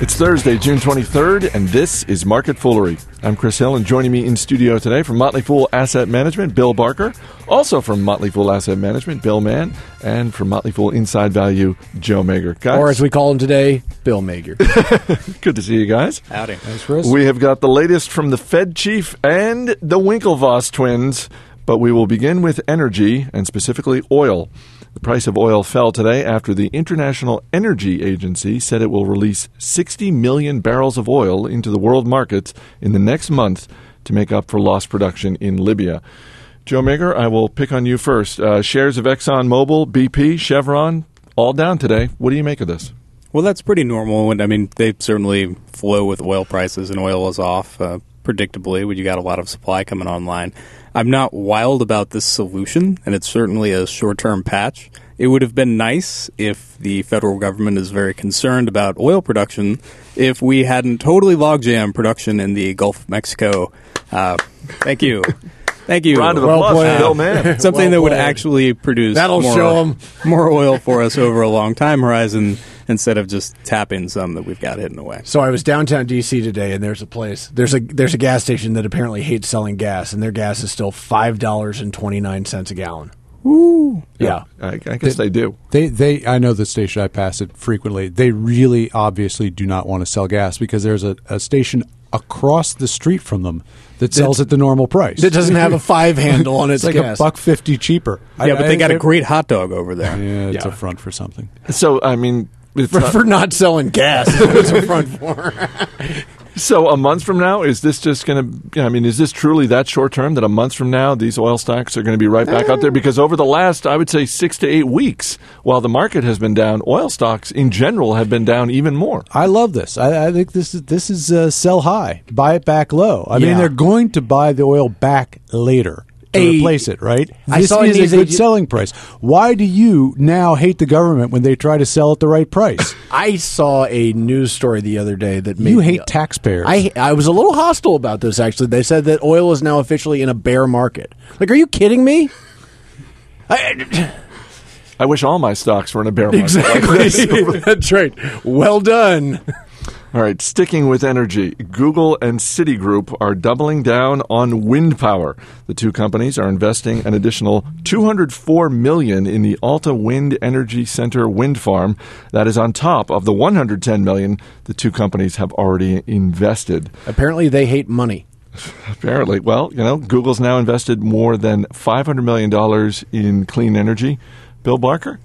It's Thursday, June 23rd, and this is Market Foolery. I'm Chris Hill, and joining me in studio today from Motley Fool Asset Management, Bill Barker. Also from Motley Fool Asset Management, Bill Mann. And from Motley Fool Inside Value, Joe Magyar. Guys, Or as we call him today, Bill Magyar. good to see you guys. Howdy. Thanks, Chris. We have got the latest from the Fed chief and the Winklevoss twins, but we will begin with energy and specifically oil. The price of oil fell today after the International Energy Agency said it will release 60 million barrels of oil into the world markets in the next month to make up for lost production in Libya. Joe Magyar, I will pick on you first. Uh, shares of ExxonMobil, BP, Chevron, all down today. What do you make of this? Well, that's pretty normal. I mean, they certainly flow with oil prices, and oil is off uh, predictably when you got a lot of supply coming online. I'm not wild about this solution, and it's certainly a short term patch. It would have been nice if the federal government is very concerned about oil production if we hadn't totally logjam production in the Gulf of Mexico. Uh, thank you. Thank you. Round of Well applause, played. Bill Mann. Something Well that would played. actually produce That'll more, show 'em. more oil for us over a long time horizon instead of just tapping some that we've got hidden away. so I was downtown DC today, and there's a place. There's a there's a gas station that apparently hates selling gas, and their gas is still five dollars and twenty nine cents a gallon. Woo! Yeah. I, I guess they do. They, they, I know the station. I pass it frequently. They really, obviously, do not want to sell gas because there's a, a station across the street from them that sells at the normal price. It doesn't have a five handle on its it's like gas. a buck fifty cheaper. Yeah, but they got a a great hot dog over there. Yeah, it's Yeah. a front for something. So, I mean, it's for, not- for not selling gas. is a front for. So a month from now, is this just going to? I mean, is this truly that short term that a month from now these oil stocks are going to be right back out there? Because over the last, I would say, six to eight weeks, while the market has been down, oil stocks in general have been down even more. I love this. I, I think this is this is uh, sell high, buy it back low. I Yeah. mean, they're going to buy the oil back later to A- replace it, right? I This saw is a good agent- selling price. Why do you now hate the government when they try to sell at the right price? I saw a news story the other day that made you me- hate taxpayers. I I was a little hostile about this actually. They said that oil is now officially in a bear market. Like, are you kidding me? I, I wish all my stocks were in a bear market. like this. exactly. That's right. Well done. All right, sticking with energy, Google and Citigroup are doubling down on wind power. The two companies are investing an additional 204 million in the Alta Wind Energy Center wind farm. That is on top of the 110 million the two companies have already invested. Apparently, they hate money. Apparently, well, you know, Google's now invested more than 500 million dollars in clean energy. Bill Barker,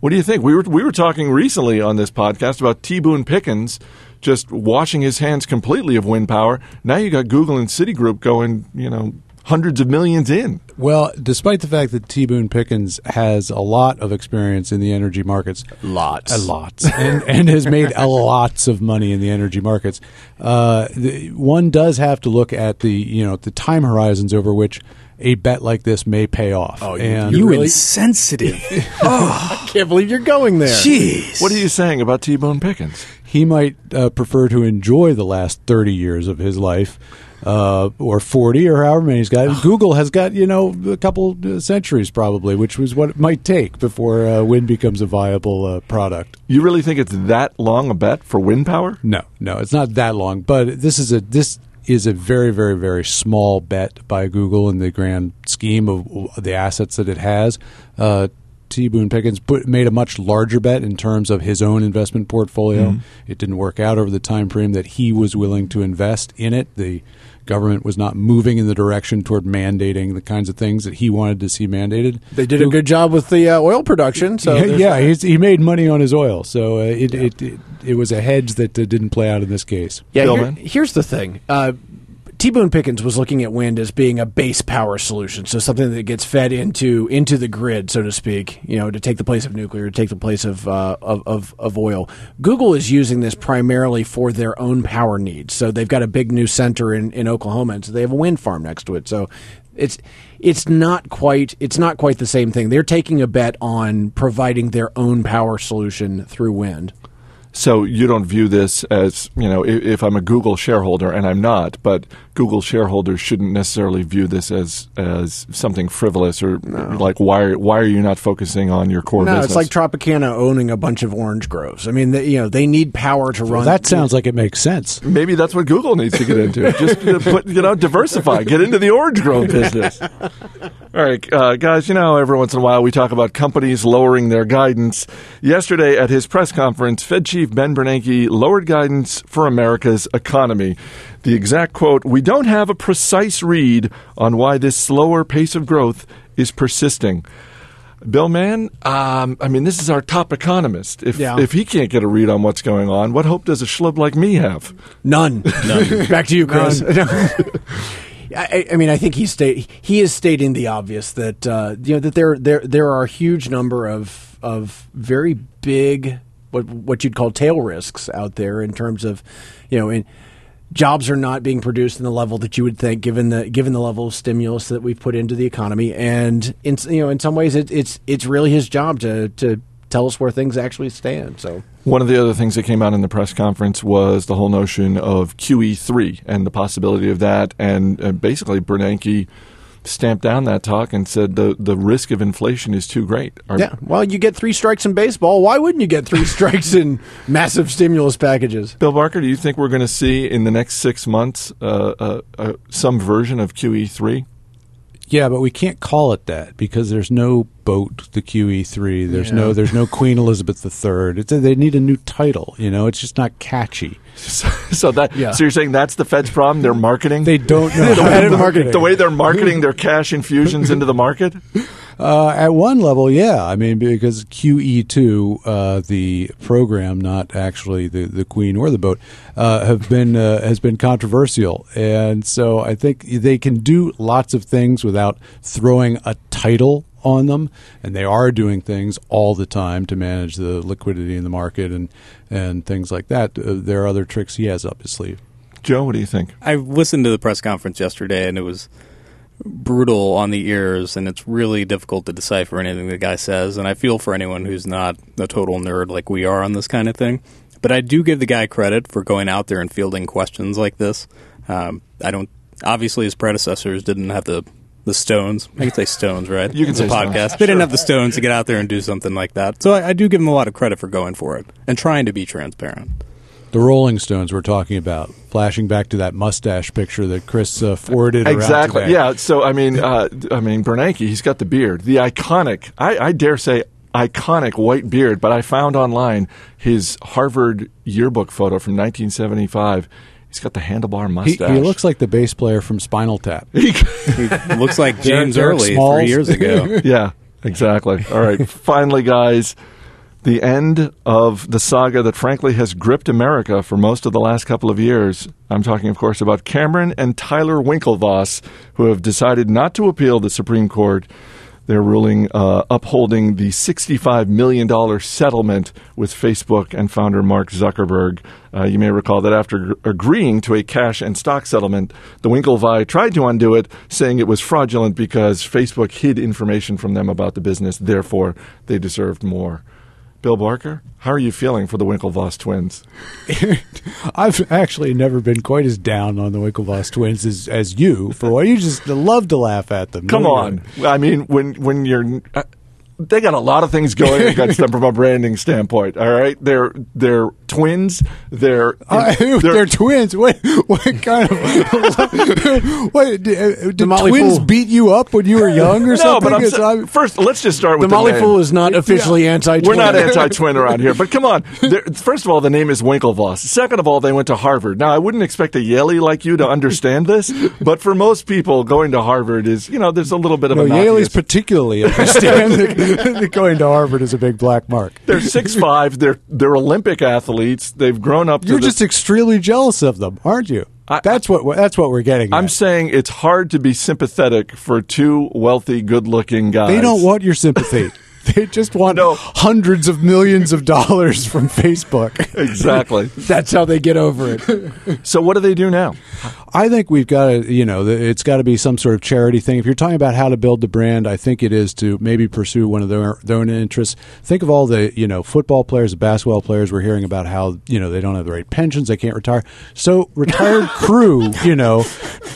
what do you think? We were we were talking recently on this podcast about T. Boone Pickens just washing his hands completely of wind power. Now you got Google and Citigroup going, you know, hundreds of millions in. Well, despite the fact that T. Boone Pickens has a lot of experience in the energy markets, Lots. a lot, and, and has made a lots of money in the energy markets, uh, the, one does have to look at the you know the time horizons over which a bet like this may pay off. Oh, you- and You really- insensitive. I can't believe you're going there. Jeez. What are you saying about T. Boone Pickens? He might uh, prefer to enjoy the last 30 years of his life uh, or 40 or however many he's got. Google has got, you know, a couple uh, centuries probably, which was what it might take before uh, wind becomes a viable uh, product. You really think it's that long a bet for wind power? No, no, it's not that long, but this is a this is a very very very small bet by Google in the grand scheme of the assets that it has. Uh, T. Boone Pickens put, made a much larger bet in terms of his own investment portfolio. It didn't work out over the time frame that he was willing to invest in it. The government was not moving in the direction toward mandating the kinds of things that he wanted to see mandated. They did a good job with the uh, oil production. So yeah, yeah he's, he made money on his oil, so uh, it, it it it was a hedge that uh, didn't play out in this case. Yeah, here- here's the thing. T. Boone Pickens was looking at wind as being a base power solution, so something that gets fed into into the grid, so to speak. You know, to take the place of nuclear, to take the place of uh, of, of of oil. Google is using this primarily for their own power needs. So they've got a big new center in, in Oklahoma, and so they have a wind farm next to it. So it's it's not quite it's not quite the same thing. They're taking a bet on providing their own power solution through wind. So you don't view this as, you know, if, if I'm a Google shareholder, and I'm not, but Google shareholders shouldn't necessarily view this as as something frivolous or like why are, why are you not focusing on your core No, business? it's like Tropicana owning a bunch of orange groves. I mean, they, you know, they need power to Well, run. that sounds like it makes sense. Maybe that's what Google needs to get into. Just put, you know, diversify, get into the orange grove business. All right, uh, guys. You know, every once in a while we talk about companies lowering their guidance. Yesterday at his press conference, Fed Chief Ben Bernanke lowered guidance for America's economy. The exact quote: "We don't have a precise read on why this slower pace of growth is persisting." Bill Mann, um, I mean, this is our top economist. If Yeah. if he can't get a read on what's going on, what hope does a schlub like me have? None. None. Back to you, Chris. I, I mean, I think he's state he is stating the obvious that uh, you know that there there there are a huge number of of very big what what you'd call tail risks out there in terms of you know in jobs are not being produced in the level that you would think given the given the level of stimulus that we've put into the economy. And in you know in some ways it, it's it's really his job to to tell us where things actually stand so One of the other things that came out in the press conference was the whole notion of QE3 and the possibility of that. And uh, basically, Bernanke stamped down that talk and said the, the risk of inflation is too great. Are- Yeah, well, you get three strikes in baseball. Why wouldn't you get three strikes in massive stimulus packages? Bill Barker, do you think we're going to see in the next six months uh, uh, uh, some version of QE3? Yeah, but we can't call it that because there's no boat, the QE3. There's Yeah. no there's no Queen Elizabeth III. It's a, they need a new title. You know, it's just not catchy. So, so that Yeah. so you're saying that's the Fed's problem? They're marketing. They don't know the, way, to market it. the way they're marketing their cash infusions into the market. Uh, at one level, yeah. I mean, because QE2, uh, the program, not actually the, the Queen or the boat, uh, have been uh, has been controversial, and so I think they can do lots of things without throwing a title on them, and they are doing things all the time to manage the liquidity in the market and and things like that. Uh, there are other tricks he has up his sleeve. Joe, what do you think? I listened to the press conference yesterday, and it was brutal on the ears, and it's really difficult to decipher anything the guy says. And I feel for anyone who's not a total nerd like we are on this kind of thing. But I do give the guy credit for going out there and fielding questions like this. Um, I don't. Obviously, his predecessors didn't have the the stones. I can say stones, right? You can it's say a stones. podcast. They didn't have the stones to get out there and do something like that. So I, I do give him a lot of credit for going for it and trying to be transparent. The Rolling Stones we're talking about, flashing back to that mustache picture that Chris uh, forwarded around Exactly. today. Yeah. So I mean, uh, I mean Bernanke, he's got the beard, the iconic. I, I dare say iconic white beard. But I found online his Harvard yearbook photo from 1975. He's got the handlebar He, mustache. he looks like the bass player from Spinal Tap. He looks like James Derek Early Smalls. three years ago. yeah. Exactly. All right. Finally, guys. The end of the saga that frankly has gripped America for most of the last couple of years. I'm talking, of course, about Cameron and Tyler Winklevoss, who have decided not to appeal the Supreme Court. They're ruling uh, upholding the $65 million settlement with Facebook and founder Mark Zuckerberg. Uh, you may recall that after g- agreeing to a cash and stock settlement, the Winklevi tried to undo it, saying it was fraudulent because Facebook hid information from them about the business. Therefore, they deserved more. Bill Barker, how are you feeling for the Winklevoss twins? I've actually never been quite as down on the Winklevoss twins as, as you. For what you just love to laugh at them. Come No, on. I mean, when when you're, uh, they got a lot of things going against them from a branding standpoint. All right, they're they're twins. They're Uh, they're, twins. What, what kind of? what did, uh, did Motley twins Fool. beat you up when you were young or no, something? but I'm It's- I'm- first. Let's just start The with the, Molly name. Fool is not officially anti. Twin. We're not anti-twin around here, but come on. First of all, the name is Winklevoss. Second of all, they went to Harvard. Now, I wouldn't expect a Yaley like you to understand this, but for most people, going to Harvard is, you know, there's a little bit of no, a Yaley's particularly understand that, that going to Harvard is a big black mark. They're six five. They're they're Olympic athletes. They've grown up. To You're just extremely jealous of them, aren't you? I- that's what that's what we're getting. I'm at. saying it's hard to be sympathetic for two wealthy, good-looking guys. They don't want your sympathy. they just want No. hundreds of millions of dollars from Facebook. exactly. That's how they get over it. so, what do they do now? I think we've got to, you know, it's got to be some sort of charity thing. If you're talking about how to build the brand, I think it is to maybe pursue one of their, their own interests. Think of all the, you know, football players, basketball players. We're hearing about how, you know, they don't have the right pensions, they can't retire. So retired crew, you know,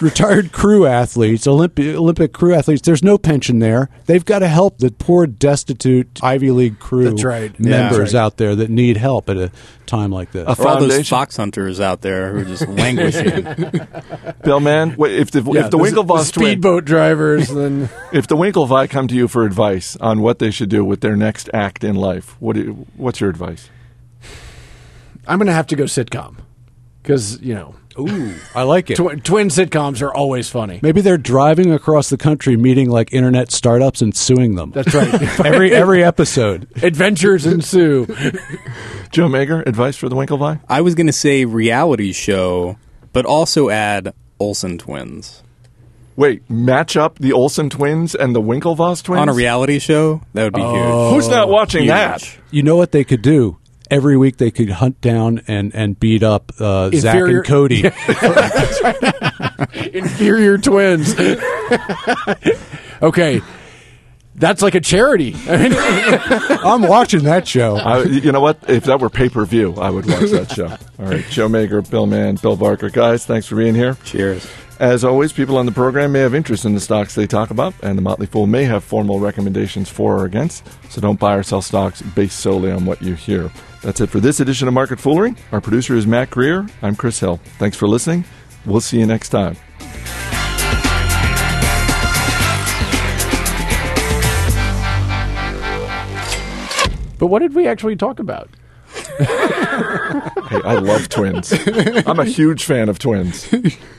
retired crew athletes, Olympic, Olympic crew athletes, there's no pension there. They've got to help the poor, destitute Ivy League crew That's right. Members That's right. out there that need help at a time like this. A Or all those fox hunters out there who are just languishing. Bill, Mann, if the Yeah, if the Winklevoss twin, speedboat drivers, then if the Winklevi come to you for advice on what they should do with their next act in life, what do you, what's your advice? I'm going to have to go sitcom because you know Ooh, I like it. tw- twin sitcoms are always funny. Maybe they're driving across the country, meeting like internet startups and suing them. That's right. every every episode. Adventures ensue. Joe Magyar, advice for the Winklevi? I was going to say reality show, but also add Olsen twins. Wait, match up the Olsen twins and the Winklevoss twins On a reality show, that would be huge. Who's not watching huge. that? You know what they could do? Every week they could hunt down and, and beat up uh, Zack and Cody. Inferior twins. okay. That's like a charity. I mean, I'm watching that show. I, you know what? If that were pay per view, I would watch that show. All right, Joe Magyar, Bill Mann, Bill Barker, guys, thanks for being here. Cheers. As always, people on the program may have interest in the stocks they talk about, and the Motley Fool may have formal recommendations for or against, so don't buy or sell stocks based solely on what you hear. That's it for this edition of Market Foolery. Our producer is Matt Greer. I'm Chris Hill. Thanks for listening. We'll see you next time. But what did we actually talk about? Hey, I love twins. I'm a huge fan of twins.